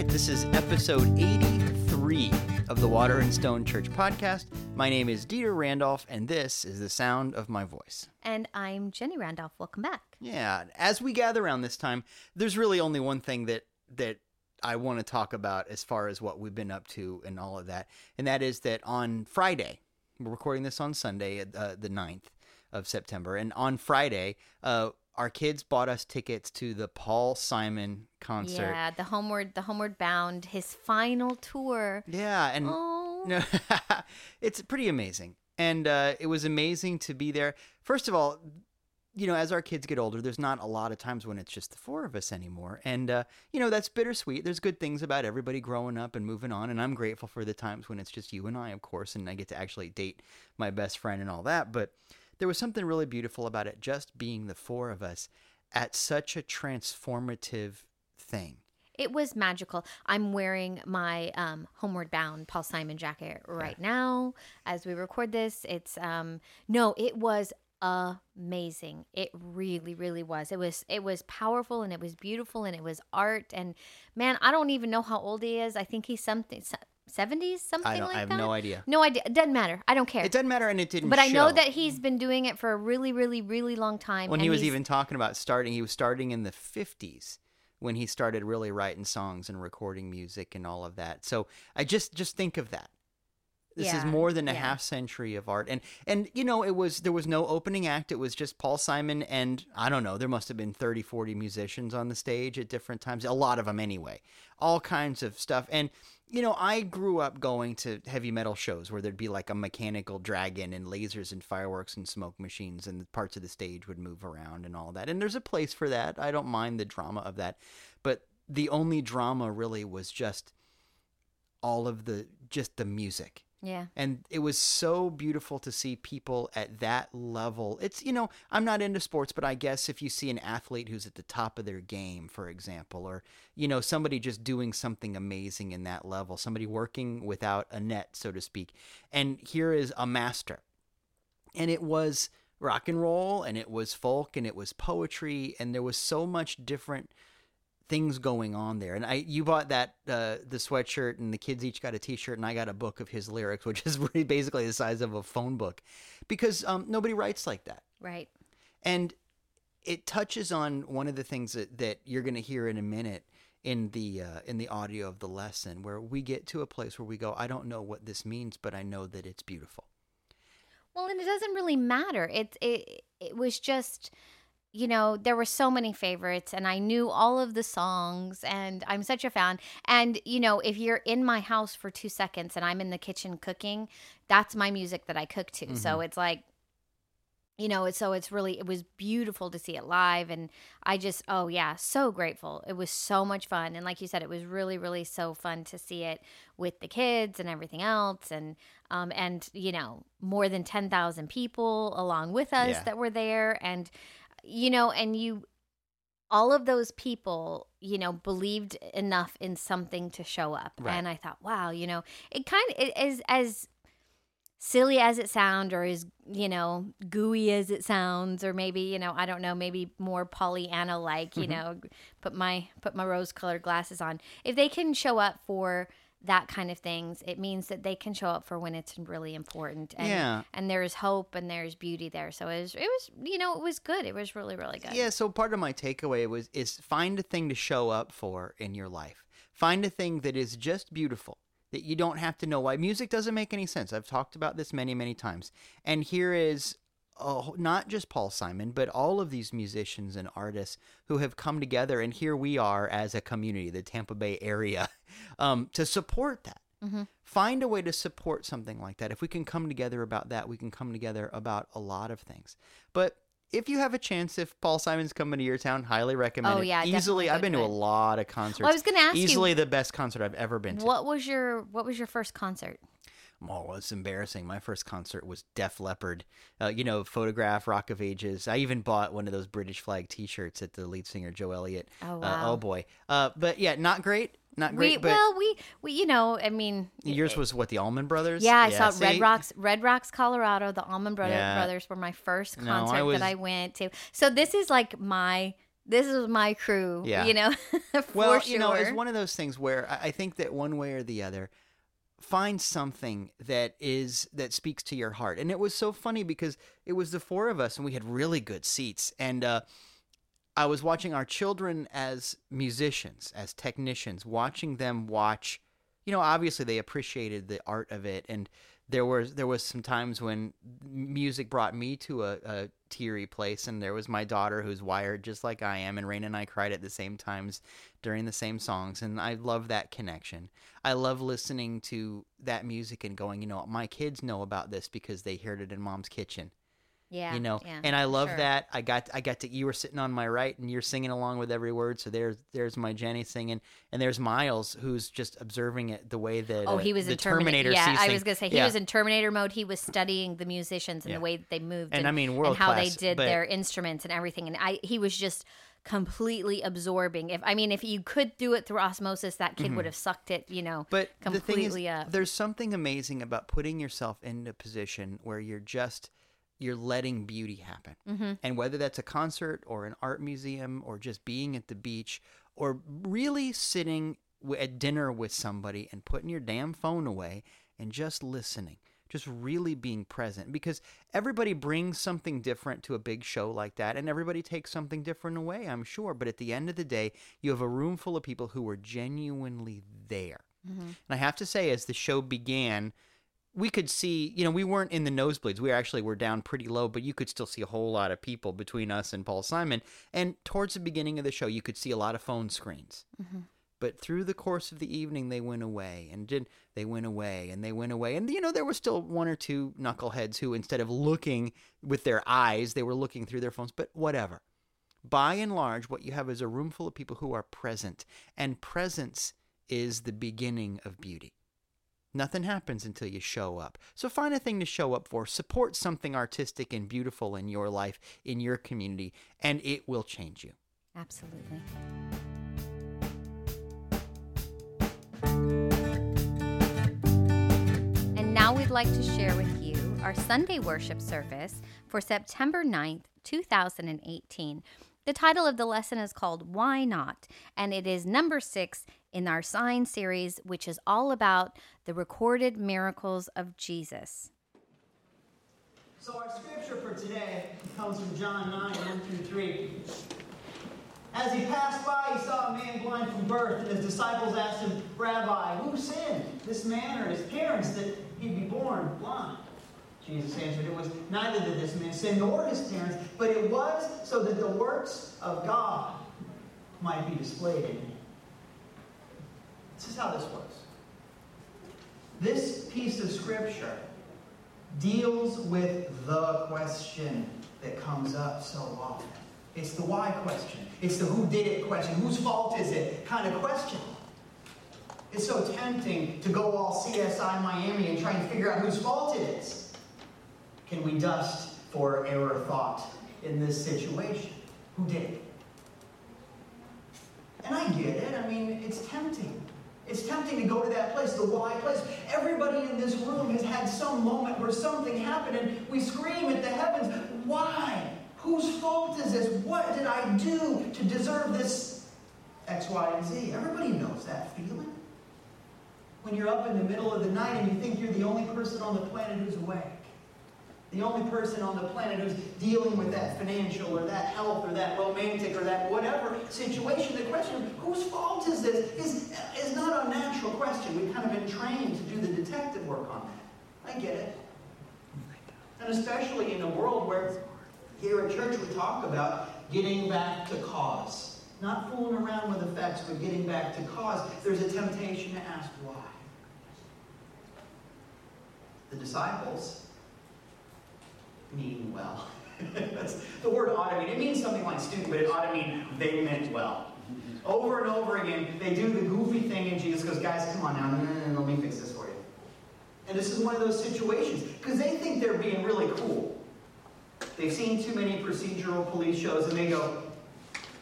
right, this is episode 83 of the Water and Stone Church podcast. My name is Dieter Randolph, and this is the sound of my voice. And I'm Jenny Randolph. Welcome back. Yeah, as we gather around this time, there's really only one thing that that I want to talk about as far as what we've been up to and all of that, and that is that on Friday, we're recording this on Sunday, uh, the 9th of September, and on Friday, uh, our kids bought us tickets to the Paul Simon concert. Yeah, the homeward, the homeward bound, his final tour. Yeah, and Oh, no, it's pretty amazing, and uh, it was amazing to be there. First of all, you know, as our kids get older, there's not a lot of times when it's just the four of us anymore, and uh, you know that's bittersweet. There's good things about everybody growing up and moving on, and I'm grateful for the times when it's just you and I, of course, and I get to actually date my best friend and all that. But there was something really beautiful about it, just being the four of us at such a transformative thing. it was magical. I'm wearing my um, homeward bound Paul Simon jacket right now as we record this. It's um, no, it was amazing. It really, really was. It was it was powerful and it was beautiful and it was art and man, I don't even know how old he is. I think he's something. 70s something I don't. like I have that no idea. no idea it doesn't matter i don't care It doesn't matter, and it didn't. But I know that he's been doing it for a really, really, really long time. when he was he's- even talking about starting he was starting in the 50s when he started really writing songs and recording music and all of that so i just just think of that this is more than a yeah. half century of art and and you know it was there was no opening act it was just paul simon and i don't know there must have been 30 40 musicians on the stage at different times a lot of them anyway all kinds of stuff and you know i grew up going to heavy metal shows where there'd be like a mechanical dragon and lasers and fireworks and smoke machines and parts of the stage would move around and all that. And there's a place for that. I don't mind the drama of that. But the only drama really was just all of the just the music yeah, and it was so beautiful to see people at that level. It's you know i'm not into sports but i guess if you see an athlete who's at the top of their game for example or you know somebody just doing something amazing in that level somebody working without a net so to speak and here is a master. And it was rock and roll and it was folk and it was poetry and there was so much different things going on there and i you bought that uh the sweatshirt and the kids each got a t-shirt and i got a book of his lyrics which is really basically the size of a phone book because um nobody writes like that right. and it touches on one of the things that, that you're going to hear in a minute in the uh, in the audio of the lesson where we get to a place where we go i don't know what this means but i know that it's beautiful Well, and it doesn't really matter. It it it was just, you know, there were so many favorites, and I knew all of the songs, and I'm such a fan. And you know, if you're in my house for two seconds and I'm in the kitchen cooking, that's my music that I cook to. So it's like. You know, so it's really it was beautiful to see it live and I just oh yeah, so grateful. It was so much fun and like you said it was really really so fun to see it with the kids and everything else and um and you know, more than 10,000 people along with us Yeah. that were there and you know, and you all of those people, you know, believed enough in something to show up. Right. And I thought, wow, you know, it kind of it is as silly as it sounds or as you know gooey as it sounds or maybe you know i don't know maybe more pollyanna like you mm-hmm. know put my put my rose colored glasses on if they can show up for that kind of things it means that they can show up for when it's really important and Yeah. and there's hope and there's beauty there so it was it was you know it was good it was really really good Yeah, so part of my takeaway was is find a thing to show up for in your life. Find a thing that is just beautiful. That you don't have to know why. Music doesn't make any sense. I've talked about this many, many times. And here is uh, not just Paul Simon, but all of these musicians and artists who have come together. And here we are as a community, the Tampa Bay area, um, to support that. Mhm. Find a way to support something like that. If we can come together about that, we can come together about a lot of things. But if you have a chance, if Paul Simon's coming to your town, highly recommend Oh, it. yeah, easily. I've been to a lot of concerts. well, i was gonna ask easily the best concert I've ever been to. what was your what was your first concert Oh, it's embarrassing. My first concert was Def Leppard. Uh, you know, photograph Rock of Ages. I even bought one of those British flag T-shirts at the lead singer Joe Elliott. Oh, Uh, wow. oh boy. Uh, but yeah, not great. Not great. we but well we we you know i mean yours was what the Allman Brothers. Yeah, I saw see? Red Rocks, Red Rocks, Colorado. The Allman Brother, Yeah. Brothers were my first No, I concert was- that I went to. So this is like my this is my crew. Yeah. You know, for well, sure. you know, it's one of those things where I I think that one way or the other, find something that is that speaks to your heart. And it was so funny because it was the four of us, and we had really good seats. And uh, I was watching our children as musicians, as technicians, watching them watch. You know, obviously they appreciated the art of it, and there was there was some times when music brought me to a, a teary place, and there was my daughter who's wired just like I am, and Rain and I cried at the same times during the same songs, and I love that connection. I love listening to that music and going, you know, my kids know about this because they heard it in mom's kitchen yeah, you know yeah, and i love sure. that i got i got to you were sitting on my right and you're singing along with every word so there's there's my jenny singing and there's miles who's just observing it the way that Oh, uh, he was the in Terminator. Yeah, I was gonna say he Yeah. was in Terminator mode. He was studying the musicians and Yeah. the way that they moved, And I mean, and world how they did but- their instruments and everything. And I, he was just completely absorbing. If I mean, if you could do it through osmosis, that kid would have sucked it. You know, Mm-hmm. but the thing is completely up. there's something amazing about putting yourself in a position where you're just you're letting beauty happen Mm-hmm. and whether that's a concert or an art museum or just being at the beach or really sitting w- at dinner with somebody and putting your damn phone away and just listening just really being present because everybody brings something different to a big show like that and everybody takes something different away i'm sure but at the end of the day you have a room full of people who were genuinely there Mm-hmm. and i have to say as the show began we could see, you know, we weren't in the nosebleeds. We actually were down pretty low, but you could still see a whole lot of people between us and Paul Simon. And towards the beginning of the show, you could see a lot of phone screens. Mm-hmm. But through the course of the evening, they went away and did they went away and they went away. And you know, there were still one or two knuckleheads who, instead of looking with their eyes, they were looking through their phones. But whatever. By and large, what you have is a room full of people who are present, and presence is the beginning of beauty. Nothing happens until you show up. So find a thing to show up for. Support something artistic and beautiful in your life, in your community, and it will change you. Absolutely. And now we'd like to share with you our Sunday worship service for September 9th, 2018. The title of the lesson is called Why Not? And it is number six in our sign series, which is all about the recorded miracles of Jesus. So our scripture for today comes from John 9, 1 through 3. As he passed by, he saw a man blind from birth, and his disciples asked him, Rabbi, who sinned, this man or his parents, that he'd be born blind? Jesus answered, It was neither did this man sin nor his parents, but it was so that the works of God might be displayed in him. Is how this works. This piece of scripture deals with the question that comes up so often. It's the why question. It's the who did it question. Whose fault is it kind of question. It's so tempting to go all CSI Miami and try and figure out whose fault it is. Can we dust for error thought in this situation? Who did it? And I get it. I mean, it's tempting. It's tempting to go to that place, the why place. Everybody in this room has had some moment where something happened and we scream at the heavens, why? Whose fault is this? What did I do to deserve this X, Y, and Z? Everybody knows that feeling. When you're up in the middle of the night and you think you're the only person on the planet who's awake. The only person on the planet who's dealing with that financial or that health or that romantic or that whatever situation. The question, of whose fault is this, is, is not a natural question. We've kind of been trained to do the detective work on that. I get it. And especially in a world where here at church we talk about getting back to cause. Not fooling around with effects, but getting back to cause. There's a temptation to ask why. The disciples mean well. The word ought to mean, it means something like stupid, but it ought to mean they meant well. Over and over again, they do the goofy thing, and Jesus goes, Guys, come on now, no, no, no, no, let me fix this for you. And this is one of those situations, because they think they're being really cool. They've seen too many procedural police shows, and they go,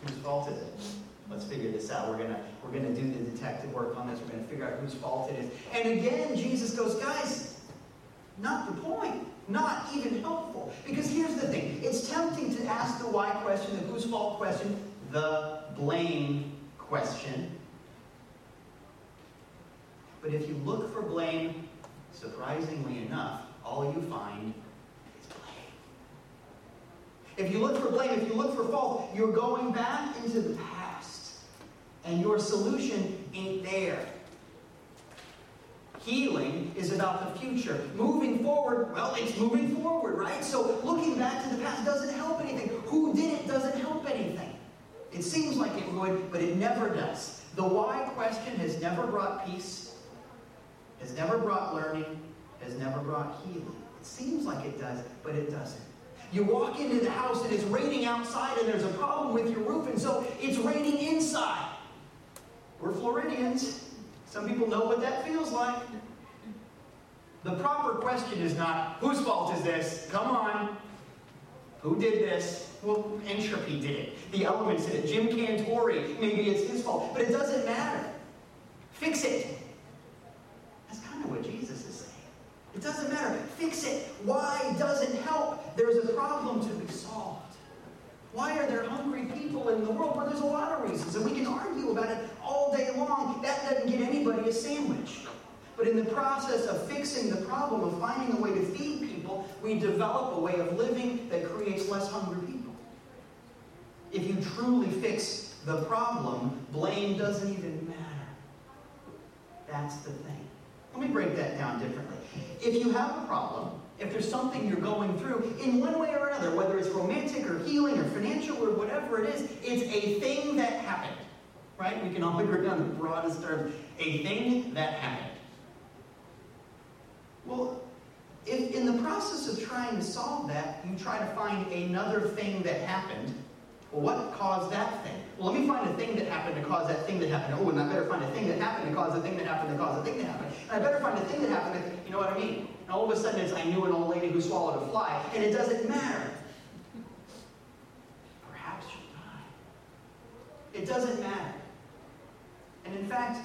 Whose fault is it? Let's figure this out. We're gonna we're gonna do the detective work on this. We're gonna figure out whose fault it is. And again, Jesus goes, guys, not the point. Not even helpful. Because here's the thing. It's tempting to ask the why question, the whose fault question, the blame question. But if you look for blame, surprisingly enough, all you find is blame. If you look for blame, if you look for fault, you're going back into the past. And your solution ain't there. Healing is about the future. Moving forward, well, it's moving forward, right? So looking back to the past doesn't help anything. Who did it doesn't help anything. It seems like it would, but it never does. The why question has never brought peace, has never brought learning, has never brought healing. It seems like it does, but it doesn't. You walk into the house and it's raining outside and there's a problem with your roof, and so it's raining inside. We're Floridians. Some people know what that feels like. The proper question is not, whose fault is this? Come on. Who did this? Well, entropy did it. The elements did it. Jim Cantore, maybe it's his fault. But it doesn't matter. Fix it. That's kind of what Jesus is saying. It doesn't matter. Fix it. Why doesn't help? There's a problem to be solved. Why are there hungry people in the world? Well, there's a lot of reasons, and we can argue about it all day long. That doesn't get anybody a sandwich. But in the process of fixing the problem, of finding a way to feed people, we develop a way of living that creates less hungry people. If you truly fix the problem, blame doesn't even matter. That's the thing. Let me break that down differently. If you have a problem, if there's something you're going through in one way or another, whether it's romantic or healing or financial or whatever it is, it's a thing that happened. Right? We can all agree on the broadest terms. A thing that happened. Well, if in the process of trying to solve that, you try to find another thing that happened, well, what caused that thing? Well, let me find a thing that happened to cause that thing that happened. Oh, and I better find a thing that happened to cause the thing that happened to cause the thing that happened. And I better find a thing that happened to, you know what I mean? And all of a sudden it's, I knew an old lady who swallowed a fly, and it doesn't matter. Perhaps she'll die. It doesn't matter. And in fact,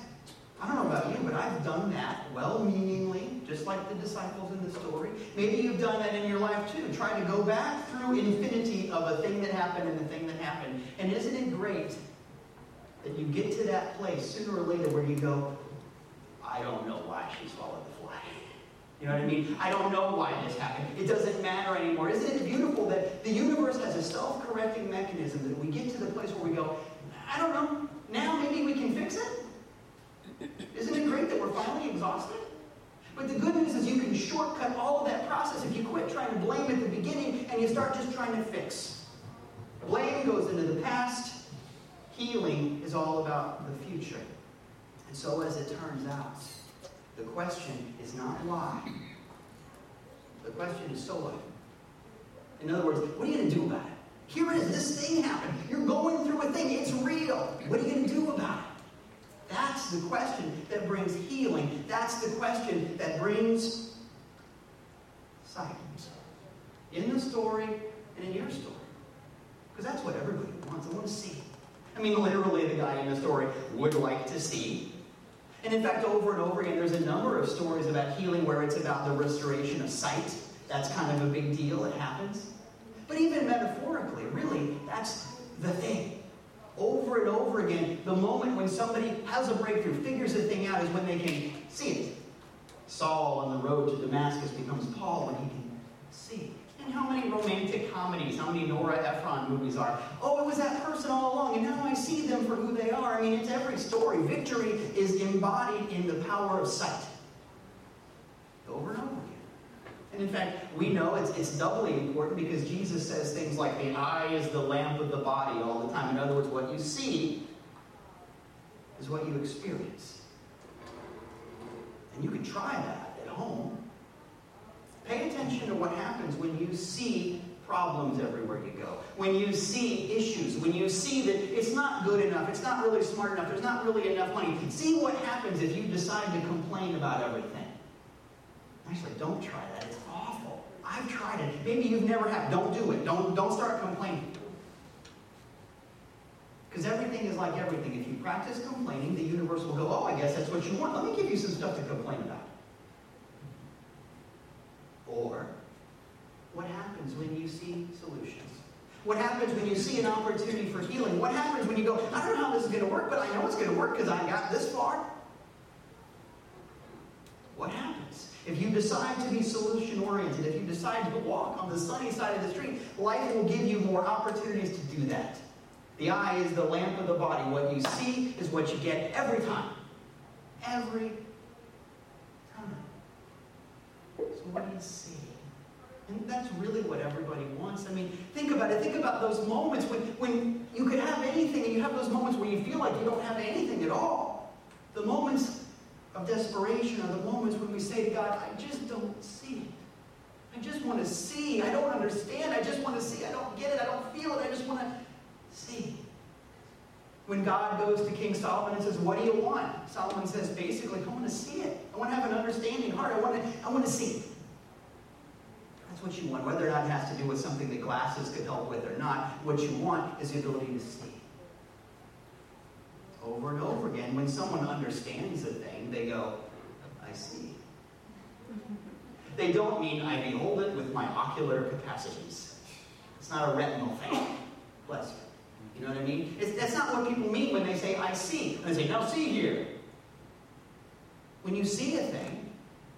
I don't know about you, but I've done that well-meaningly, just like the disciples in the story. Maybe you've done that in your life too. trying to go back through infinity of a thing that happened and the thing that happened. And isn't it great that you get to that place sooner or later where you go, I don't know why she swallowed the fly. You know what I mean? I don't know why this happened. It doesn't matter anymore. Isn't it beautiful that the universe has a self-correcting mechanism that we get to the place where we go, I don't know. Now maybe fix it? Isn't it great that we're finally exhausted? But the good news is you can shortcut all of that process if you quit trying to blame at the beginning and you start just trying to fix. Blame goes into the past. Healing is all about the future. And so as it turns out, the question is not why. The question is so what? In other words, what are you going to do about it? Here it is. This thing happened. You're going through a thing. It's real. What are you going to do about it? That's the question that brings healing. That's the question that brings sight. In the story and in your story. Because that's what everybody wants. They want to see. I mean, literally, the guy in the story would like to see. And in fact, over and over again, there's a number of stories about healing where it's about the restoration of sight. That's kind of a big deal. It happens. But even metaphorically, really, that's the thing over and over again, the moment when somebody has a breakthrough, figures a thing out, is when they can see it. Saul on the road to Damascus becomes Paul when he can see. And how many romantic comedies, how many Nora Ephron movies are? Oh, it was that person all along, and now I see them for who they are. I mean, it's every story. Victory is embodied in the power of sight. Over and in fact, we know it's, it's doubly important because Jesus says things like the eye is the lamp of the body all the time. In other words, what you see is what you experience. And you can try that at home. Pay attention to what happens when you see problems everywhere you go. When you see issues, when you see that it's not good enough, it's not really smart enough, there's not really enough money. See what happens if you decide to complain about everything. Actually, don't try that. It's. I've tried it. Maybe you've never had. Don't do it. Don't, don't start complaining. Because everything is like everything. If you practice complaining, the universe will go, oh, I guess that's what you want. Let me give you some stuff to complain about. Or, what happens when you see solutions? What happens when you see an opportunity for healing? What happens when you go, I don't know how this is going to work, but I know it's going to work because I got this far? What happens? If you decide to be solution oriented, if you decide to walk on the sunny side of the street, life will give you more opportunities to do that. The eye is the lamp of the body. What you see is what you get every time. Every time. So what do you see? And that's really what everybody wants. I mean, think about it. Think about those moments when, when you could have anything and you have those moments where you feel like you don't have anything at all. The moments of desperation are the moments when we say to God, I just don't see it. I just want to see. I don't understand. I just want to see. I don't get it. I don't feel it. I just want to see. When God goes to King Solomon and says, What do you want? Solomon says, basically, I want to see it. I want to have an understanding heart. I want to, I want to see. That's what you want. Whether or not it has to do with something that glasses could help with or not, what you want is the ability to see. Over and over again, when someone understands a thing, they go, I see. They don't mean I behold it with my ocular capacities. It's not a retinal thing. Bless you. You know what I mean? It's, that's not what people mean when they say, I see. They say, now see here. When you see a thing,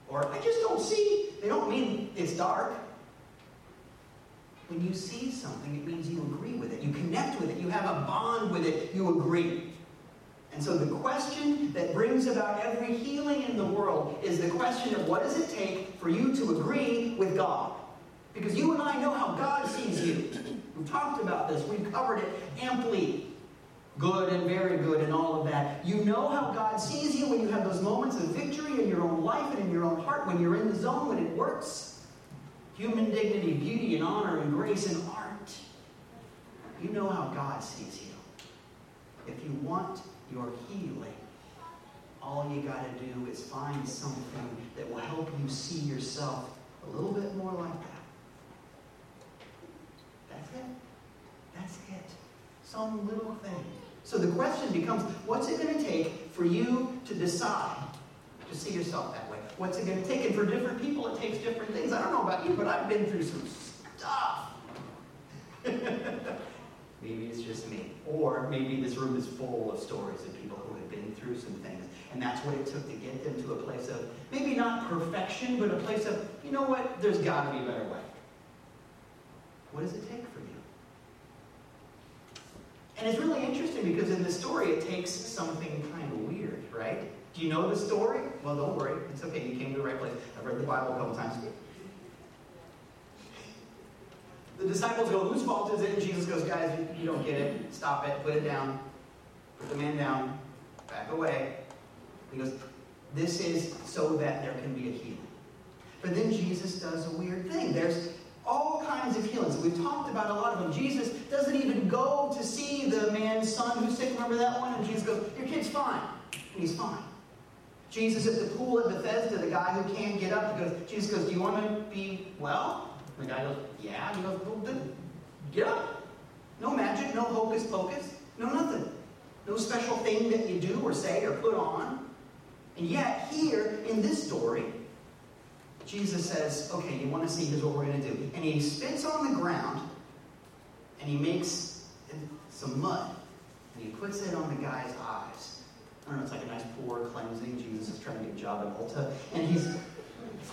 or I just don't see, they don't mean it's dark. When you see something, it means you agree with it. You connect with it. You have a bond with it. You agree. And so the question that brings about every healing in the world is the question of what does it take for you to agree with God? Because you and I know how God sees you. We've talked about this. We've covered it amply. Good and very good and all of that. You know how God sees you when you have those moments of victory in your own life and in your own heart, when you're in the zone, when it works. Human dignity, beauty, and honor, and grace, and art. You know how God sees you. If you want your healing, all you got to do is find something that will help you see yourself a little bit more like that. That's it. That's it. Some little thing. So the question becomes what's it going to take for you to decide to see yourself that way? What's it going to take? And for different people, it takes different things. I don't know about you, but I've been through some stuff. maybe it's just me. Or maybe this room is full of stories of people who have been through some things. And that's what it took to get them to a place of maybe not perfection, but a place of, you know what, there's got to be a better way. What does it take for you? And it's really interesting because in the story it takes something kind of weird, right? Do you know the story? Well, don't worry. It's okay. You came to the right place. I've read the Bible a couple times. The disciples go, whose fault is it? And Jesus goes, guys, you, you don't get it. Stop it. Put it down. Put the man down. Back away. He goes, this is so that there can be a healing. But then Jesus does a weird thing. There's all kinds of healings. We've talked about a lot of them. Jesus doesn't even go to see the man's son who's sick. Remember that one? And Jesus goes, Your kid's fine. And he's fine. Jesus at the pool at Bethesda, the guy who can't get up, goes, Jesus goes, Do you want to be well? And the guy goes, Yeah. And he goes, Well, then get up. No magic, no hocus pocus, no nothing. No special thing that you do or say or put on. And yet, here in this story, Jesus says, okay, you want to see, here's what we're going to do. And he spits on the ground and he makes some mud and he puts it on the guy's eyes. I don't know, it's like a nice pore cleansing. Jesus is trying to get a job at Ulta. And he's.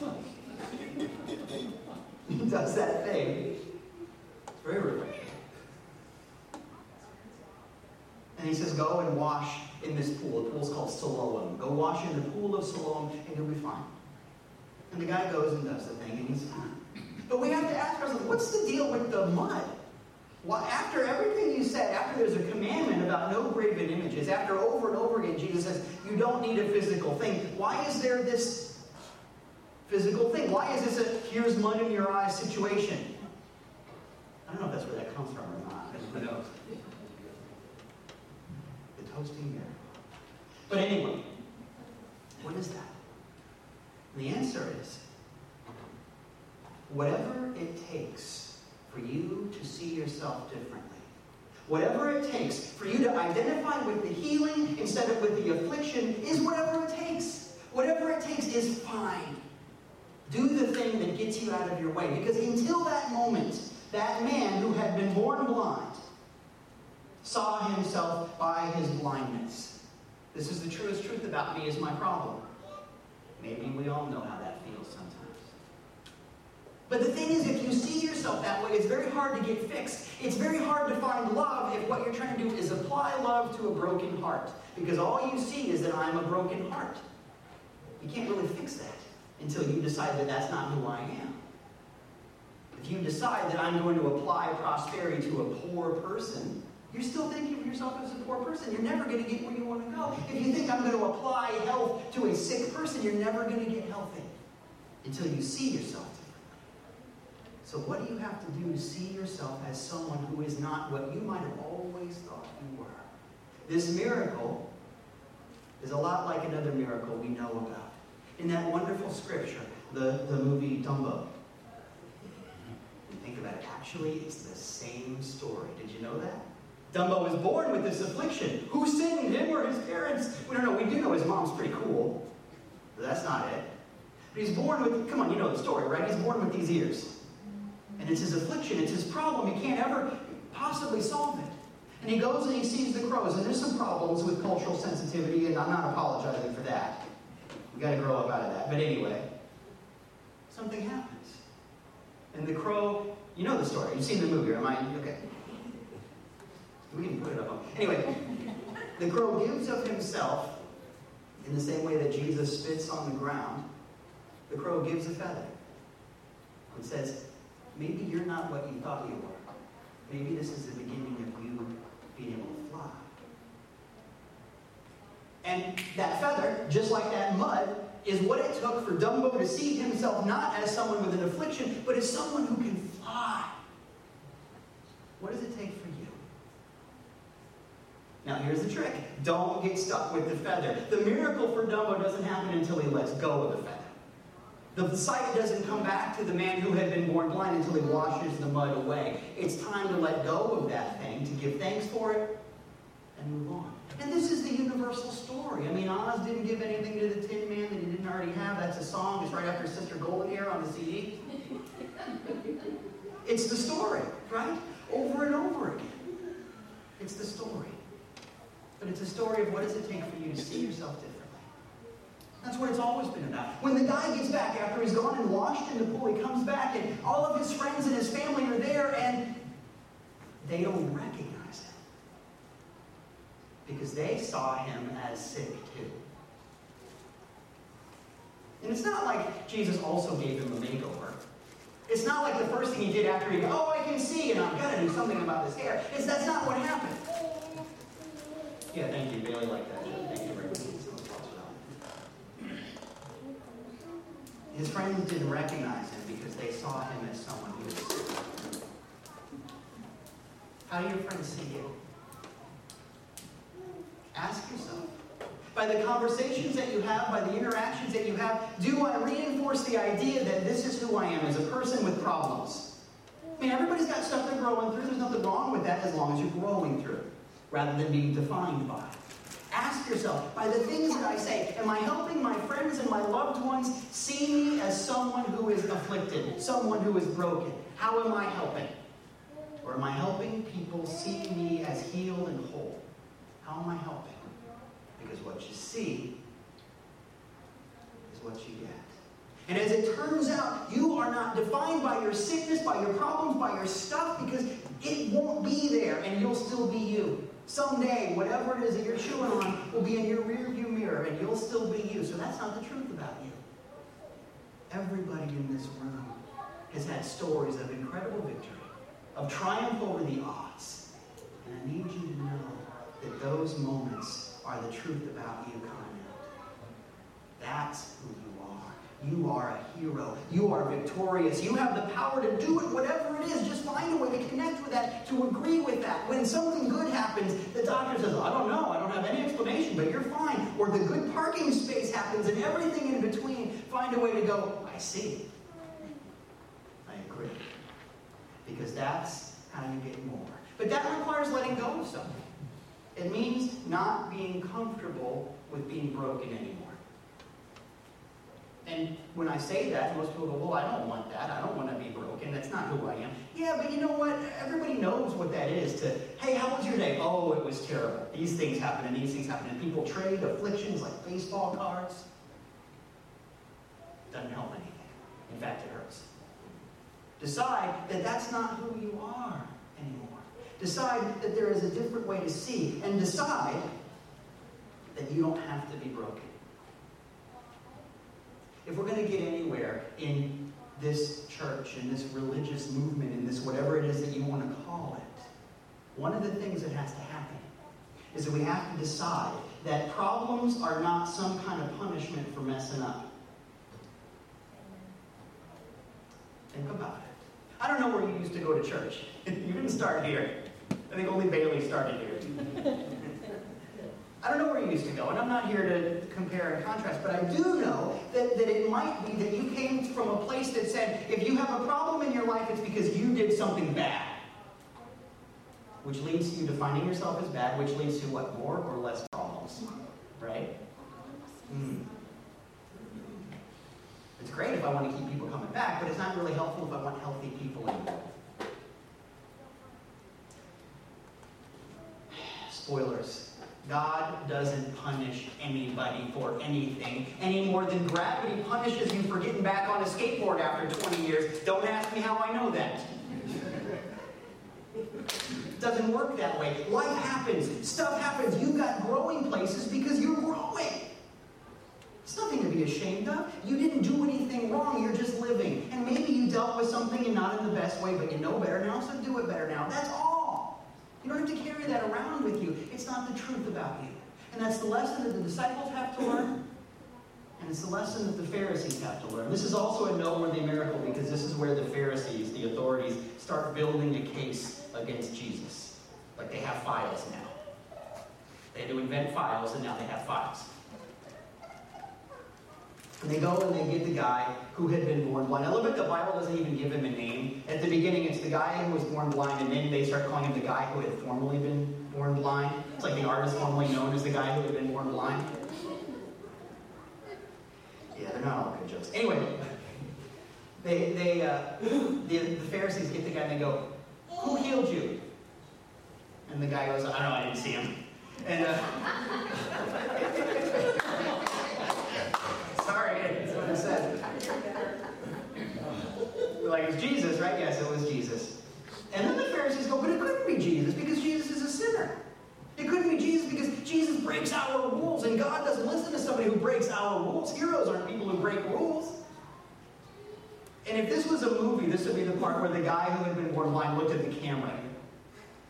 he does that thing. Very refreshing. And he says, go and wash in this pool. The pool's called Siloam. Go wash in the pool of Siloam and you'll be fine. And the guy goes and does the thing, and he's fine. But we have to ask ourselves, what's the deal with the mud? Well, after everything you said, after there's a commandment about no graven images, after over and over again Jesus says, you don't need a physical thing, why is there this physical thing? Why is this a here's mud in your eyes situation? I don't know if that's where that comes from or not. Who knows? The toasting mirror. But anyway, what is that? The answer is whatever it takes for you to see yourself differently, whatever it takes for you to identify with the healing instead of with the affliction, is whatever it takes. Whatever it takes is fine. Do the thing that gets you out of your way. Because until that moment, that man who had been born blind saw himself by his blindness. This is the truest truth about me is my problem. Maybe we all know how that feels sometimes. But the thing is, if you see yourself that way, it's very hard to get fixed. It's very hard to find love if what you're trying to do is apply love to a broken heart. Because all you see is that I'm a broken heart. You can't really fix that until you decide that that's not who I am. If you decide that I'm going to apply prosperity to a poor person, you're still thinking of yourself as a poor person. You're never going to get where you want to go. If you think I'm going to apply health to a sick person, you're never going to get healthy until you see yourself So, what do you have to do to see yourself as someone who is not what you might have always thought you were? This miracle is a lot like another miracle we know about. In that wonderful scripture, the, the movie Dumbo. think about it, actually, it's the same story. Did you know that? Dumbo was born with this affliction. Who sinned, him or his parents? We don't know. We do know his mom's pretty cool. But that's not it. But he's born with, come on, you know the story, right? He's born with these ears. And it's his affliction, it's his problem. He can't ever possibly solve it. And he goes and he sees the crows. And there's some problems with cultural sensitivity, and I'm not apologizing for that. We got to grow up out of that. But anyway, something happens. And the crow, you know the story. You've seen the movie, I? Okay. We can put it up. Anyway, the crow gives of himself in the same way that Jesus spits on the ground. The crow gives a feather and says, Maybe you're not what you thought you were. Maybe this is the beginning of you being able to fly. And that feather, just like that mud, is what it took for Dumbo to see himself not as someone with an affliction, but as someone who can fly. What does it take for you? Now, here's the trick don't get stuck with the feather. The miracle for Dumbo doesn't happen until he lets go of the feather. The sight doesn't come back to the man who had been born blind until he washes the mud away. It's time to let go of that thing, to give thanks for it, and move on. And this is the universal story. I mean, Oz didn't give anything to the Tin Man that he didn't already have. That's a song. It's right after Sister Golden Hair on the CD. it's the story, right? Over and over again. It's the story. But it's a story of what does it take for you to see yourself differently. That's what it's always been about. When the guy gets back after he's gone and washed in the pool, he comes back and all of his friends and his family are there and they don't recognize. Because they saw him as sick too. And it's not like Jesus also gave him a makeover. It's not like the first thing he did after he, oh, I can see and I've got to do something about this hair. It's, that's not what happened. Yeah, thank you. Bailey like that. Thank you very much. His friends didn't recognize him because they saw him as someone who was How do your friends see you? Ask yourself. By the conversations that you have, by the interactions that you have, do I reinforce the idea that this is who I am as a person with problems? I mean, everybody's got stuff they're growing through. There's nothing wrong with that as long as you're growing through rather than being defined by. Ask yourself, by the things that I say, am I helping my friends and my loved ones see me as someone who is afflicted, someone who is broken? How am I helping? Or am I helping people see me as healed and whole? How am I helping? Because what you see is what you get. And as it turns out, you are not defined by your sickness, by your problems, by your stuff, because it won't be there and you'll still be you. Someday, whatever it is that you're chewing on will be in your rearview mirror and you'll still be you. So that's not the truth about you. Everybody in this room has had stories of incredible victory, of triumph over the odds. And I need you to know that those moments are the truth about you coming out. That's who you are. you are a hero. You are victorious. You have the power to do it, whatever it is. Just find a way to connect with that, to agree with that. When something good happens, the doctor says, I don't know, I don't have any explanation, but you're fine. Or the good parking space happens and everything in between. Find a way to go, I see. I agree. Because that's how you get more. But that requires letting go of something. It means not being comfortable with being broken anymore. And when I say that, most people go, well, I don't want that. I don't want to be broken. That's not who I am. Yeah, but you know what? Everybody knows what that is to, hey, how was your day? Oh, it was terrible. These things happen and these things happen. And people trade afflictions like baseball cards. Doesn't help anything. In fact, it hurts. Decide that that's not who you are anymore. Decide that there is a different way to see. And decide that you don't have to be broken if we're going to get anywhere in this church, in this religious movement, in this whatever it is that you want to call it, one of the things that has to happen is that we have to decide that problems are not some kind of punishment for messing up. Think about it. I don't know where you used to go to church. you didn't start here. I think only Bailey started here. I don't know where you used to go, and I'm not here to compare and contrast, but I do know that, that it might be that you came from a place that said, if you have a problem in your life, it's because you did something bad. Which leads to you to finding yourself as bad, which leads to what, more or less problems? Right? Mm. It's great if I want to keep people coming back, but it's not really helpful if I want healthy people in Spoilers. God doesn't punish anybody for anything any more than gravity punishes you for getting back on a skateboard after 20 years. Don't ask me how I know that. It doesn't work that way. Life happens, stuff happens. You've got growing places because you're growing. It's nothing to be ashamed of. You didn't do anything wrong, you're just living. And maybe you dealt with something and not in the best way, but you know better now, so do it better now. That's all. You don't have to carry that around with you. It's not the truth about you. And that's the lesson that the disciples have to learn. And it's the lesson that the Pharisees have to learn. This is also a noteworthy miracle because this is where the Pharisees, the authorities, start building a case against Jesus. Like they have files now. They had to invent files, and now they have files. And they go and they get the guy who had been born blind. Now look at the Bible doesn't even give him a name. At the beginning, it's the guy who was born blind, and then they start calling him the guy who had formerly been born blind. It's like the artist formerly known as the guy who had been born blind. Yeah, they're not all good jokes. Anyway, they, they, uh, the, the Pharisees get the guy and they go, Who healed you? And the guy goes, I don't know, I didn't see him. And uh, like, it's Jesus, right? Yes, it was Jesus. And then the Pharisees go, but it couldn't be Jesus because Jesus is a sinner. It couldn't be Jesus because Jesus breaks our rules, and God doesn't listen to somebody who breaks our rules. Heroes aren't people who break rules. And if this was a movie, this would be the part where the guy who had been born blind looked at the camera.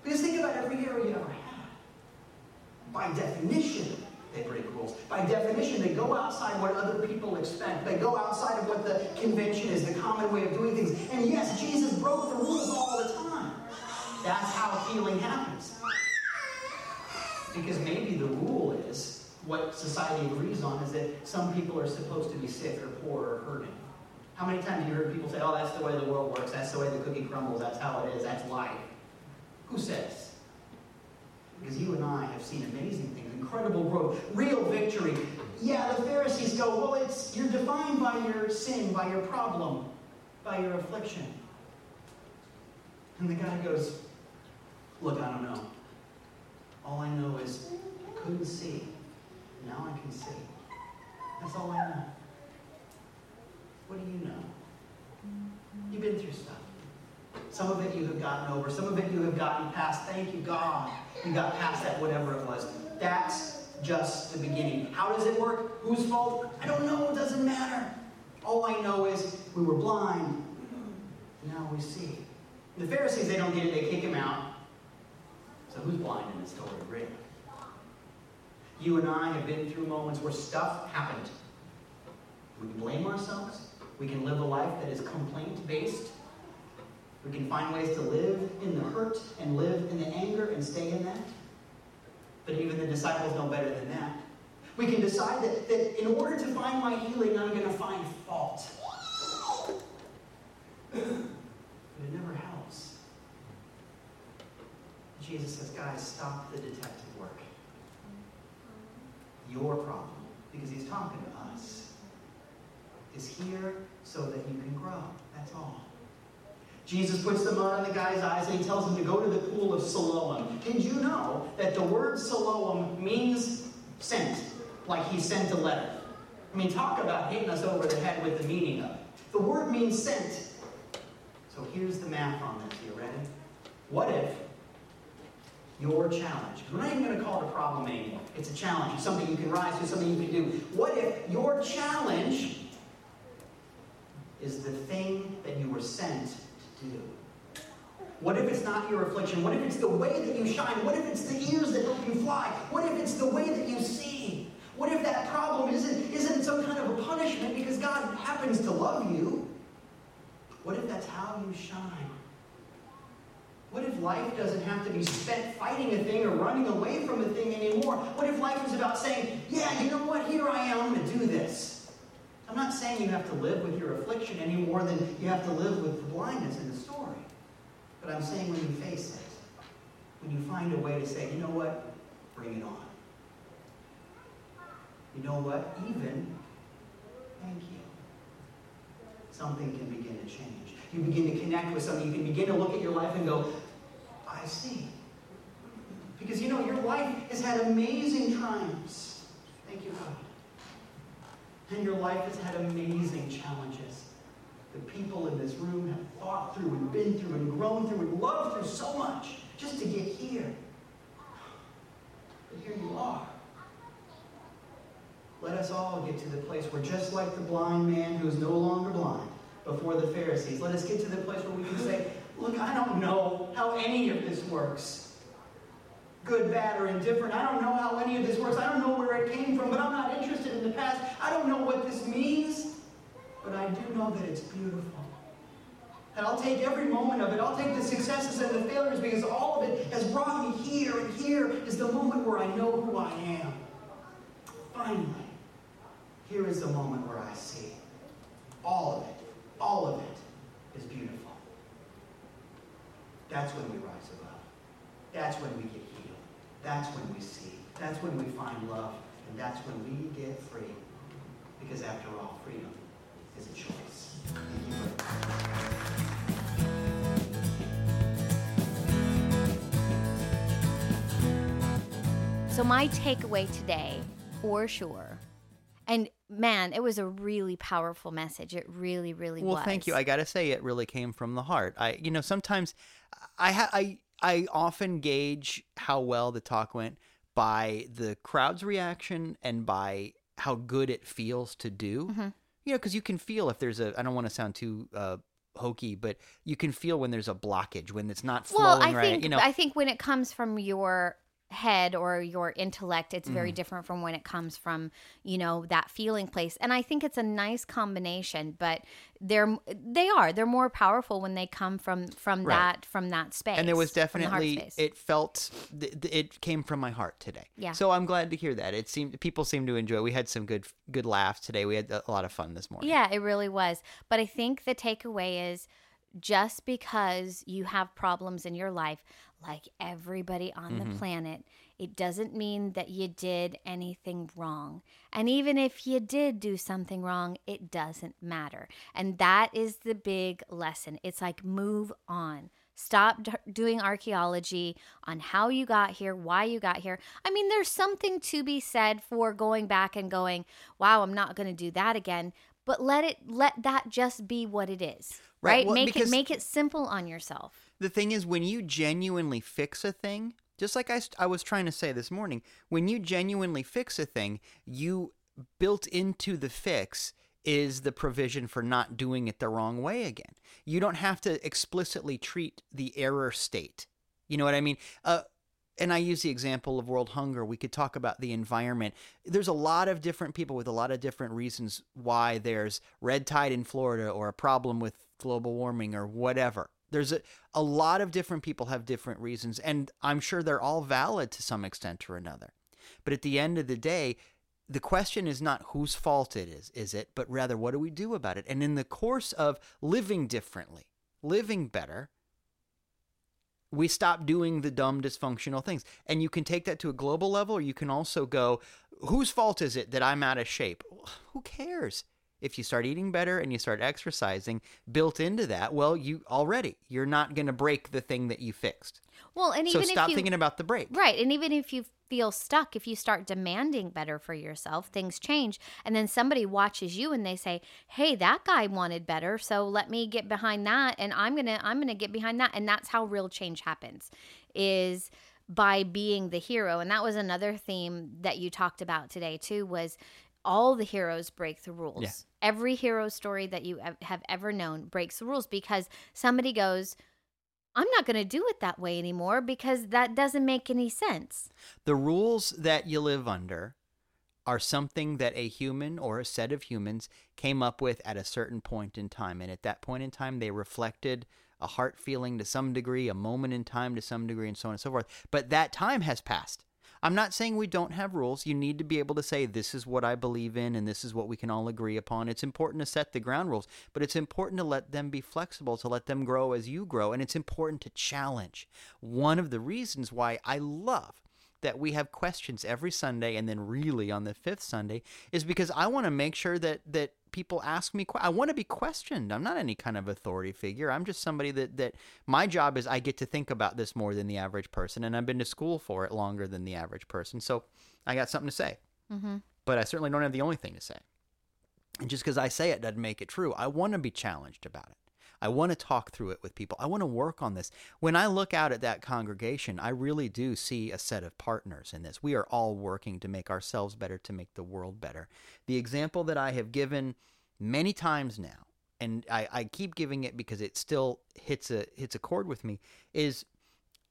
Because think about every hero you ever had. By definition, they break rules. By definition, they go outside what other people expect. They go outside of what the convention is, the common way of doing things. And yes, Jesus broke the rules all the time. That's how healing happens. Because maybe the rule is what society agrees on is that some people are supposed to be sick or poor or hurting. How many times have you heard people say, oh, that's the way the world works, that's the way the cookie crumbles, that's how it is, that's life? Who says? Because you and I have seen amazing things, incredible growth, real victory. Yeah, the Pharisees go, well, it's you're defined by your sin, by your problem, by your affliction. And the guy goes, Look, I don't know. All I know is I couldn't see. Now I can see. That's all I know. What do you know? You've been through stuff. Some of it you have gotten over. Some of it you have gotten past. Thank you, God. You got past that, whatever it was. That's just the beginning. How does it work? Whose fault? I don't know. It doesn't matter. All I know is we were blind. Now we see. The Pharisees, they don't get it. They kick him out. So who's blind in this story, really? You and I have been through moments where stuff happened. We can blame ourselves. We can live a life that is complaint based. We can find ways to live in the hurt and live in the anger and stay in that. But even the disciples know better than that. We can decide that, that in order to find my healing, I'm going to find fault. but it never helps. Jesus says, guys, stop the detective work. Your problem. Because he's talking to us. is here so that you can grow. That's all. Jesus puts the mud on the guy's eyes and he tells him to go to the pool of Siloam. Did you know that the word Siloam means sent, like he sent a letter? I mean, talk about hitting us over the head with the meaning of it. The word means sent. So here's the math on this. You ready? What if your challenge, we're not even going to call it a problem anymore. It's a challenge. It's something you can rise to, something you can do. What if your challenge is the thing that you were sent do? What if it's not your affliction? What if it's the way that you shine? What if it's the ears that help you fly? What if it's the way that you see? What if that problem isn't, isn't some kind of a punishment because God happens to love you? What if that's how you shine? What if life doesn't have to be spent fighting a thing or running away from a thing anymore? What if life is about saying, yeah, you know what, here I am, I'm going to do this? I'm not saying you have to live with your affliction any more than you have to live with the blindness in the story. But I'm saying when you face it, when you find a way to say, you know what, bring it on. You know what, even, thank you. Something can begin to change. You begin to connect with something. You can begin to look at your life and go, I see. Because you know, your life has had amazing triumphs. And your life has had amazing challenges. The people in this room have thought through and been through and grown through and loved through so much just to get here. But here you are. Let us all get to the place where, just like the blind man who is no longer blind before the Pharisees, let us get to the place where we can say, Look, I don't know how any of this works. Good, bad, or indifferent. I don't know how any of this works. I don't know where it came from, but I'm not interested in the past. I don't know what this means, but I do know that it's beautiful. And I'll take every moment of it. I'll take the successes and the failures because all of it has brought me here. And here is the moment where I know who I am. Finally, here is the moment where I see all of it. All of it is beautiful. That's when we rise above. That's when we get. That's when we see. That's when we find love. And that's when we get free. Because after all, freedom is a choice. Thank you. So my takeaway today, for sure, and man, it was a really powerful message. It really, really Well, was. thank you. I got to say, it really came from the heart. I, you know, sometimes I, ha- I, I often gauge how well the talk went by the crowd's reaction and by how good it feels to do. Mm-hmm. You know, because you can feel if there's a. I don't want to sound too uh, hokey, but you can feel when there's a blockage when it's not flowing well, I right. think you know, I think when it comes from your head or your intellect it's very mm-hmm. different from when it comes from you know that feeling place and i think it's a nice combination but they're they are they're more powerful when they come from from Right. that from that space and there was definitely it felt th- th- it came from my heart today Yeah. so i'm glad to hear that it seemed people seemed to enjoy it. we had some good good laughs today we had a lot of fun this morning Yeah, it really was. But I think the takeaway is just because you have problems in your life, like everybody on the mm-hmm. planet, it doesn't mean that you did anything wrong. And even if you did do something wrong, it doesn't matter. And that is the big lesson. It's like move on. Stop d- doing archaeology on how you got here, why you got here. I mean, there's something to be said for going back and going, wow, I'm not going to do that again. But let it let that just be what it is. Right, Right? well, make it make it simple on yourself. The thing is when you genuinely fix a thing just like I, I was trying to say this morning when you genuinely fix a thing you built into the fix is the provision for not doing it the wrong way again you don't have to explicitly treat the error state you know what i mean uh, and I use the example of world hunger. We could talk about the environment. There's a lot of different people with a lot of different reasons why there's red tide in Florida or a problem with global warming or whatever. There's a, a lot of different people have different reasons, and I'm sure they're all valid to some extent or another. But at the end of the day, the question is not whose fault it is, is it? But rather, what do we do about it? And in the course of living differently, living better, we stop doing the dumb dysfunctional things and you can take that to a global level or you can also go whose fault is it that i'm out of shape who cares if you start eating better and you start exercising, built into that, well, you already you're not going to break the thing that you fixed. Well, and so even stop if you thinking about the break. Right. And even if you feel stuck, if you start demanding better for yourself, things change. And then somebody watches you and they say, "Hey, that guy wanted better, so let me get behind that and I'm going to I'm going to get behind that." And that's how real change happens. Is by being the hero. And that was another theme that you talked about today too was all the heroes break the rules. Yeah. Every hero story that you have ever known breaks the rules because somebody goes, I'm not going to do it that way anymore because that doesn't make any sense. The rules that you live under are something that a human or a set of humans came up with at a certain point in time. And at that point in time, they reflected a heart feeling to some degree, a moment in time to some degree, and so on and so forth. But that time has passed. I'm not saying we don't have rules. You need to be able to say, this is what I believe in, and this is what we can all agree upon. It's important to set the ground rules, but it's important to let them be flexible, to let them grow as you grow, and it's important to challenge. One of the reasons why I love that we have questions every Sunday and then really on the fifth Sunday is because I want to make sure that that people ask me. I want to be questioned. I'm not any kind of authority figure. I'm just somebody that that my job is I get to think about this more than the average person, and I've been to school for it longer than the average person. So I got something to say, Mm-hmm. but I certainly don't have the only thing to say. And just because I say it doesn't make it true. I want to be challenged about it. I want to talk through it with people. I want to work on this. When I look out at that congregation, I really do see a set of partners in this. We are all working to make ourselves better, to make the world better. The example that I have given many times now, and I, I keep giving it because it still hits a hits a chord with me, is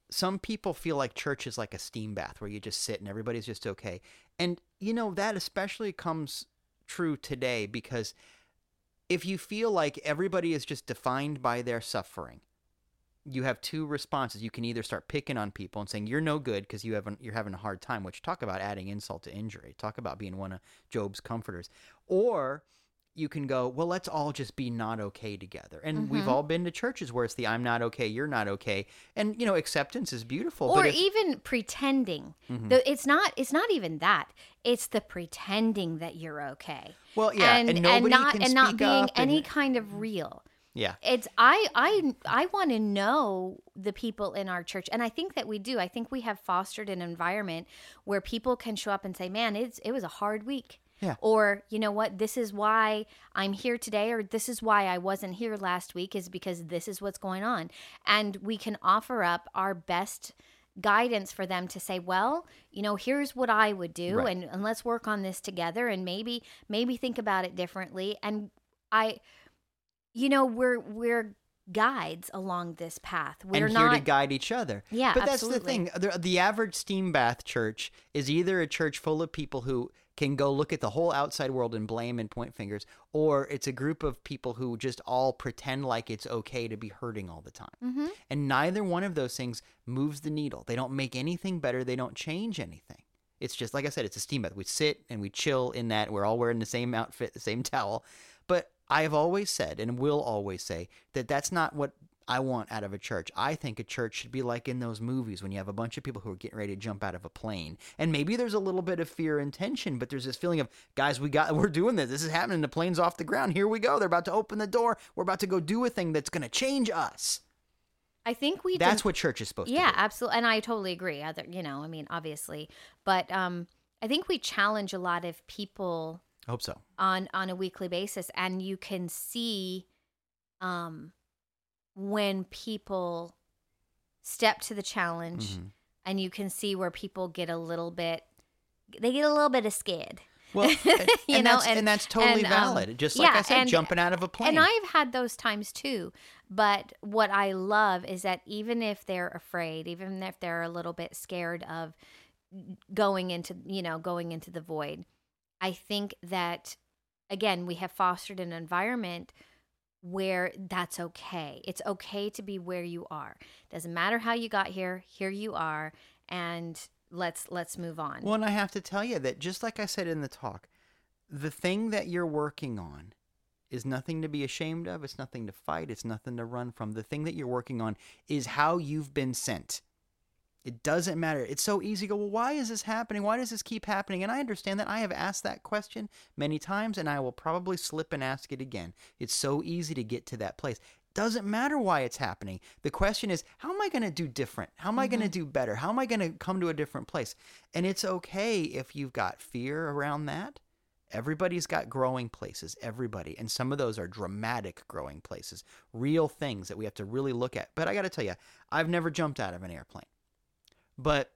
some people feel like church is like a steam bath where you just sit and everybody's just okay. And you know that especially comes true today because if you feel like everybody is just defined by their suffering, you have two responses. You can either start picking on people and saying you're no good because you haven't you're having a hard time, which talk about adding insult to injury. Talk about being one of Job's comforters. Or you can go, well, let's all just be not okay together. And we've Mhm. all been to churches where it's the I'm not okay, you're not okay. And you know, acceptance is beautiful. Or but if, even pretending. Mhm. The, it's not. It's not even that. It's the pretending that you're okay. well, yeah, and, and, nobody not and not being any and- kind of real. yeah. It's I I I want to know the people in our church, and I think that we do. I think we have fostered an environment where people can show up and say, "Man, it's it was a hard week." Yeah. Or, you know what, this is why I'm here today, or this is why I wasn't here last week, is because this is what's going on. And we can offer up our best guidance for them to say, well, you know, here's what I would do, Right. and, and let's work on this together and maybe, maybe think about it differently. And I, you know, we're, we're, guides along this path we're and here not to guide each other. Yeah, but that's absolutely. the thing. The, the average steam bath church is either a church full of people who can go look at the whole outside world and blame and point fingers, or it's a group of people who just all pretend like it's okay to be hurting all the time. Mhm. And neither one of those things moves the needle. They don't make anything better. They don't change anything. It's just like I said, it's a steam bath. We sit and we chill in that. We're all wearing the same outfit, the same towel. But I have always said and will always say that that's not what I want out of a church. I think a church should be like in those movies when you have a bunch of people who are getting ready to jump out of a plane. And maybe there's a little bit of fear and tension, but there's this feeling of, guys, we got we're doing this. This is happening. The plane's off the ground. Here we go. They're about to open the door. We're about to go do a thing that's going to change us. i think we That's dem- what church is supposed yeah to do. Yeah, absolutely and i totally agree other you know i mean obviously but um i think we challenge a lot of people I hope so. on on a weekly basis and you can see um when people step to the challenge Mhm. and you can see where people get a little bit they get a little bit of scared Well, and, You and know, that's, and, and- that's totally and, um, valid. Just like yeah, I said, jumping out of a plane. and i've had those times too but what i love is that even if they're afraid even if they're a little bit scared of going into you know going into the void i think that again we have fostered an environment where that's okay it's okay to be where you are doesn't matter how you got here here you are and let's let's move on Well, and I have to tell you that just like I said in the talk, the thing that you're working on is nothing to be ashamed of. It's nothing to fight. It's nothing to run from. The thing that you're working on is how you've been sent. It doesn't matter. It's so easy to go, well, why is this happening? Why does this keep happening? And I understand that. I have asked that question many times and I will probably slip and ask it again. It's so easy to get to that place. Doesn't matter why it's happening. The question is, how am I going to do different? How am I going to mm-hmm. do better? How am I going to come to a different place? And it's okay if you've got fear around that. Everybody's got growing places, everybody. And some of those are dramatic growing places, real things that we have to really look at. But I got to tell you, I've never jumped out of an airplane. But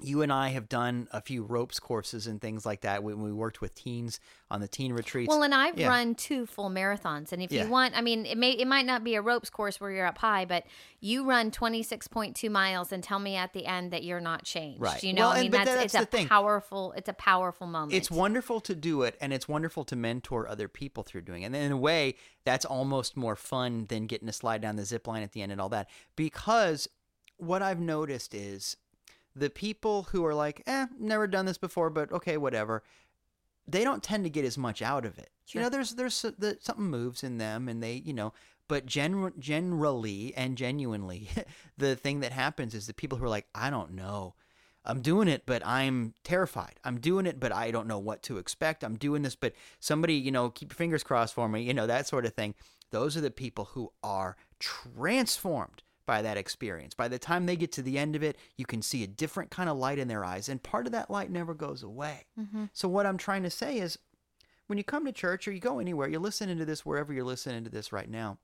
you and I have done a few ropes courses and things like that when we worked with teens on the teen retreats. Well, and I've Yeah. run two full marathons, and if Yeah. you want, I mean, it may it might not be a ropes course where you're up high, but you run twenty six point two miles, and tell me at the end that you're not changed. Right. You know, Well, I mean, that's, that's it's the a thing. powerful. It's a powerful moment. It's wonderful to do it, and it's wonderful to mentor other people through doing it. And in a way, that's almost more fun than getting to slide down the zip line at the end and all that. Because what I've noticed is the people who are like, eh, never done this before, but okay, whatever. They don't tend to get as much out of it. You know, there's there's the, something moves in them, and they, you know, but gen- generally and genuinely, the thing that happens is the people who are like, I don't know. I'm doing it, but I'm terrified. I'm doing it, but I don't know what to expect. I'm doing this, but somebody, you know, keep your fingers crossed for me, you know, that sort of thing. Those are the people who are transformed by that experience. By the time they get to the end of it, you can see a different kind of light in their eyes, and part of that light never goes away. Mm-hmm. So, what I'm trying to say is when you come to church or you go anywhere, you're listening to this wherever you're listening to this right now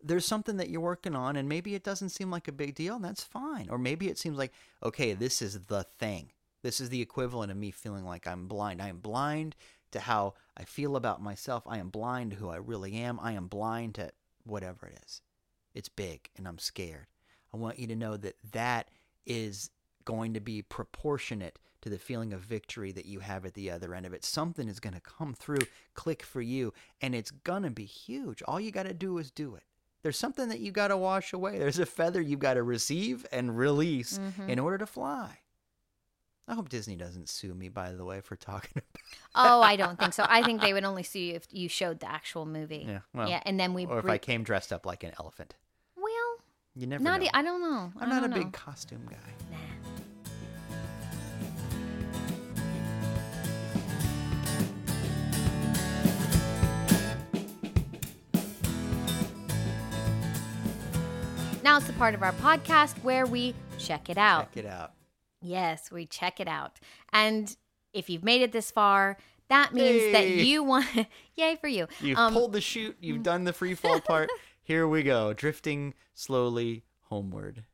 there's something that you're working on and maybe it doesn't seem like a big deal and that's fine. Or maybe it seems like okay this is the thing. This is the equivalent of me feeling like i'm blind. I am blind to how i feel about myself. I am blind to who i really am. I am blind to whatever it is it's big and i'm scared i want you to know that that is going to be proportionate to the feeling of victory that you have at the other end of it. Something is going to come through, click for you, and it's going to be huge. All you got to do is do it. There's something that you got to wash away. There's a feather you got to receive and release mm-hmm. in order to fly. I hope Disney doesn't sue me, by the way, for talking about. oh, I don't think so. I think they would only sue you if you showed the actual movie. Yeah, well, yeah, and then we. or if re- I came dressed up like an elephant. You never not. know. e- I don't know. I'm I not a don't big costume guy. Nah. Now it's the part of our podcast where we check it out. Check it out. Yes, we check it out. And if you've made it this far, that means that you want yay for you. You've Um, pulled the chute. You've done the free fall part. Here we go, drifting slowly homeward.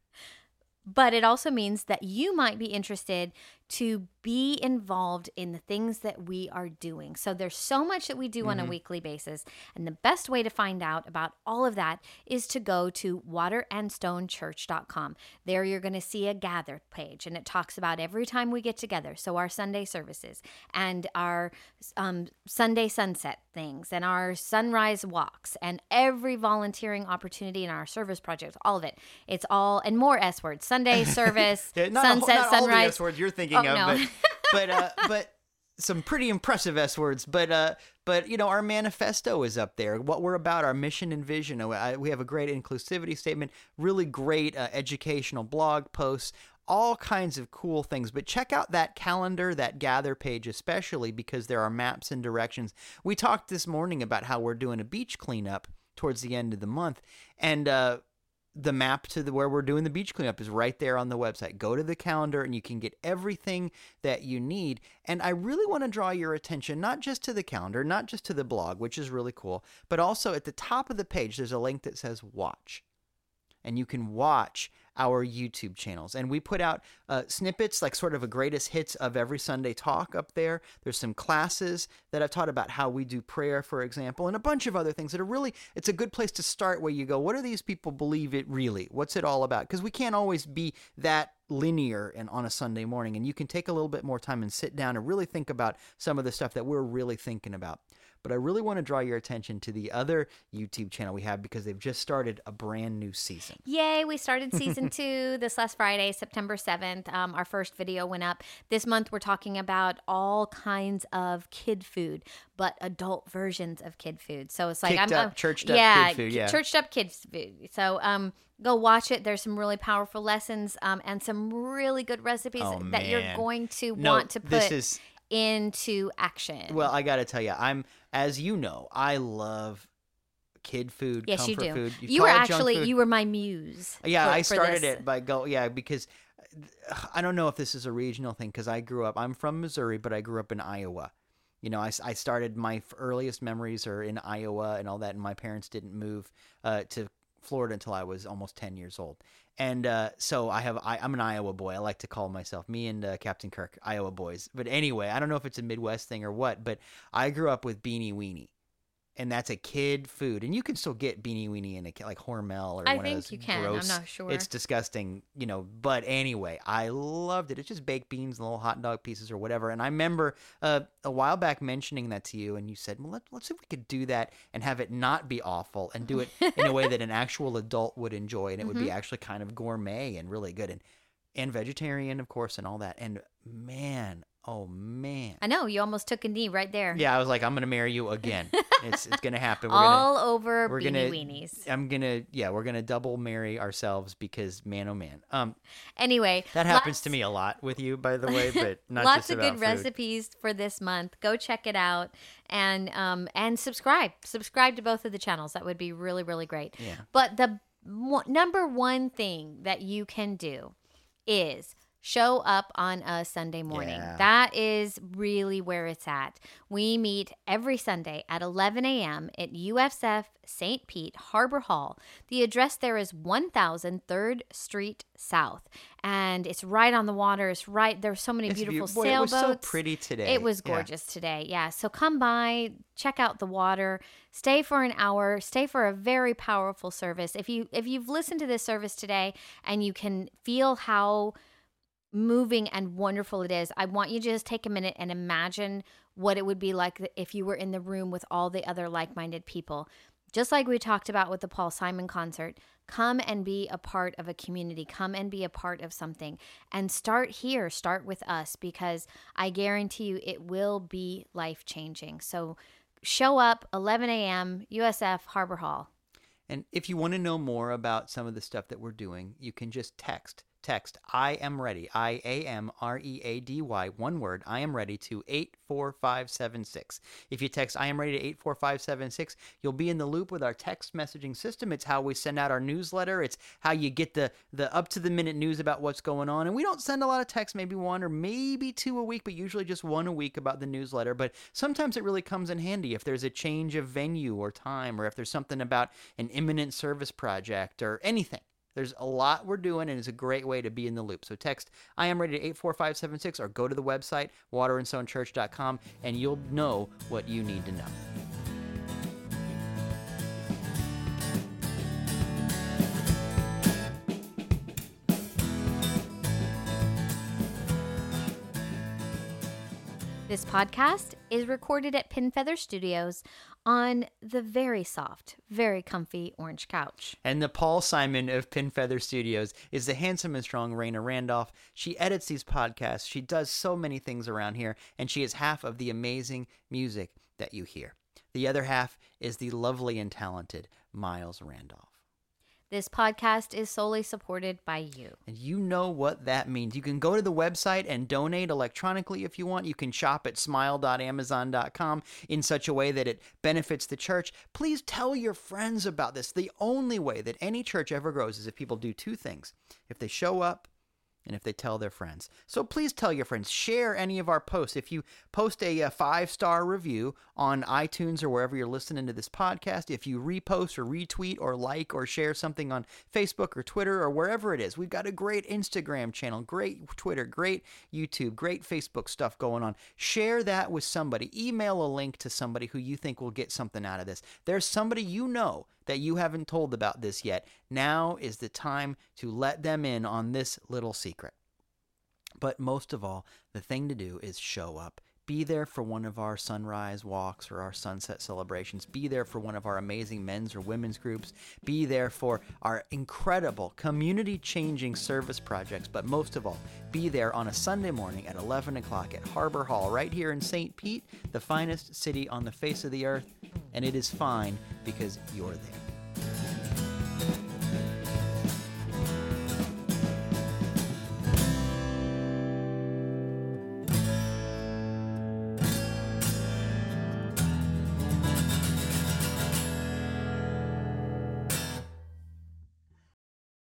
but it also means that you might be interested to be involved in the things that we are doing. So there's so much that we do on a weekly basis, and the best way to find out about all of that is to go to waterandstonechurch.com. There you're going to see a gather page, and it talks about every time we get together. So our Sunday services and our um, Sunday sunset things and our sunrise walks and every volunteering opportunity in our service projects, all of it. It's all and more S words. Sunday service, Yeah, not, a whole- sunset, all the sunrise. S words you're thinking Oh, of, no. but but uh, but some pretty impressive S words. But uh, but you know, our manifesto is up there. What we're about, our mission and vision. Uh, I- We have a great inclusivity statement, really great uh, educational blog posts. All kinds of cool things, but check out that calendar, that gather page, especially because there are maps and directions. We talked this morning about how we're doing a beach cleanup towards the end of the month, and uh, the map to the where we're doing the beach cleanup is right there on the website. Go to the calendar and you can get everything that you need. And I really want to draw your attention not just to the calendar, not just to the blog, which is really cool, but also at the top of the page there's a link that says watch. And you can watch our YouTube channels. And we put out uh, snippets, like sort of a greatest hits of every Sunday talk up there. There's some classes that I've taught about how we do prayer, for example, and a bunch of other things that are really, it's a good place to start where you go, what do these people believe it really? What's it all about? Because we can't always be that linear and on a Sunday morning. And you can take a little bit more time and sit down and really think about some of the stuff that we're really thinking about. But I really want to draw your attention to the other YouTube channel we have because they've just started a brand new season. Yay, we started season two this last Friday, September 7th. Um, our first video went up. This month, we're talking about all kinds of kid food, but adult versions of kid food. So it's like, Kicked I'm, up, I'm- churched up yeah, kid food, yeah. churched up kids food. So, um, Go watch it. There's some really powerful lessons um, and some really good recipes Oh, that you're going to No, want to put this is into action. well. I got to tell you, I'm as you know, I love kid food, yes, you do. food. You were it junk actually you were my muse. Yeah, for- I started it by go. Yeah, because I don't know if this is a regional thing because I grew up. I'm from Missouri, but I grew up in Iowa. You know, I, I started my earliest memories are in Iowa and all that, and my parents didn't move uh, to Florida until I was almost ten years old. And uh, so I have I, I'm an Iowa boy. I like to call myself me and uh, Captain Kirk Iowa boys. But anyway, I don't know if it's a Midwest thing or what, but I grew up with Beanie Weenie. And that's a kid food, and you can still get beanie weenie in a ca- like Hormel or I one think of those you can. I'm not sure. it's disgusting, you know. But anyway, I loved it. It's just baked beans and little hot dog pieces or whatever. And I remember uh, a while back mentioning that to you, and you said, "Well, let, let's see if we could do that and have it not be awful, and do it in a way that an actual adult would enjoy, and it would be Mm-hmm. actually kind of gourmet and really good, and and vegetarian, of course, and all that. And man, oh man, I know you almost took a knee right there. yeah, I was like, I'm gonna marry you again. it's it's gonna happen. We're gonna all over we're beanie gonna weenies. I'm gonna yeah, we're gonna double marry ourselves because man oh man. Um Anyway, that happens lots- to me a lot with you, by the way, but not lots just of good food. recipes for this month. Go check it out and um and subscribe. Subscribe to both of the channels. That would be really really great. Yeah. But the number one thing that you can do is show up on a Sunday morning. Yeah. That is really where it's at. We meet every Sunday at 11 a.m. at USF St. Pete Harbor Hall. The address there is 1000 3rd Street South, and it's right on the water. It's right there's so many It's beautiful beau- boy, it was sailboats. so pretty today. It was Yeah. gorgeous today. Yeah. So come by, check out the water, stay for an hour, stay for a very powerful service. If you if you've listened to this service today and you can feel how moving and wonderful it is, I want you to just take a minute and imagine what it would be like if you were in the room with all the other like-minded people. Just like we talked about with the Paul Simon concert, come and be a part of a community, come and be a part of something. And start here, start with us, because I guarantee you it will be life changing. So show up 11 a.m., USF Harbor Hall. And if you want to know more about some of the stuff that we're doing, you can just text. Text I am ready. I A M R E A D Y, one word. I am ready to 84576. If you text I am ready to 84576, you'll be in the loop with our text messaging system. It's how we send out our newsletter. It's how you get the the up to the minute news about what's going on. And we don't send a lot of texts, maybe one or maybe two a week, but usually just one a week about the newsletter. But sometimes it really comes in handy if there's a change of venue or time or if there's something about an imminent service project or anything. There's a lot we're doing, and it's a great way to be in the loop. So text I am ready to 84576 or go to the website, waterandstonechurch.com, and you'll know what you need to know. This podcast is recorded at Pin Feather Studios on the very soft, very comfy orange couch. And the Paul Simon of Pin Feather Studios is the handsome and strong Raina Randolph. She edits these podcasts. She does so many things around here, and she is half of the amazing music that you hear. The other half is the lovely and talented Miles Randolph. This podcast is solely supported by you. And you know what that means. You can go to the website and donate electronically if you want. You can shop at smile.amazon.com in such a way that it benefits the church. Please tell your friends about this. The only way that any church ever grows is if people do two things if they show up and if they tell their friends. So please tell your friends. Share any of our posts. If you post a, uh five star review on iTunes or wherever you're listening to this podcast, if you repost or retweet or like or share something on Facebook or Twitter or wherever it is, we've got a great Instagram channel, great Twitter, great YouTube, great Facebook stuff going on. Share that with somebody. Email a link to somebody who you think will get something out of this. There's somebody you know that you haven't told about this yet, now is the time to let them in on this little secret. But most of all, the thing to do is show up. Be there for one of our sunrise walks or our sunset celebrations. Be there for one of our amazing men's or women's groups. Be there for our incredible community changing service projects. But most of all, be there on a Sunday morning at 11 o'clock at Harbor Hall, right here in St. Pete, the finest city on the face of the earth. And it is fine because you're there.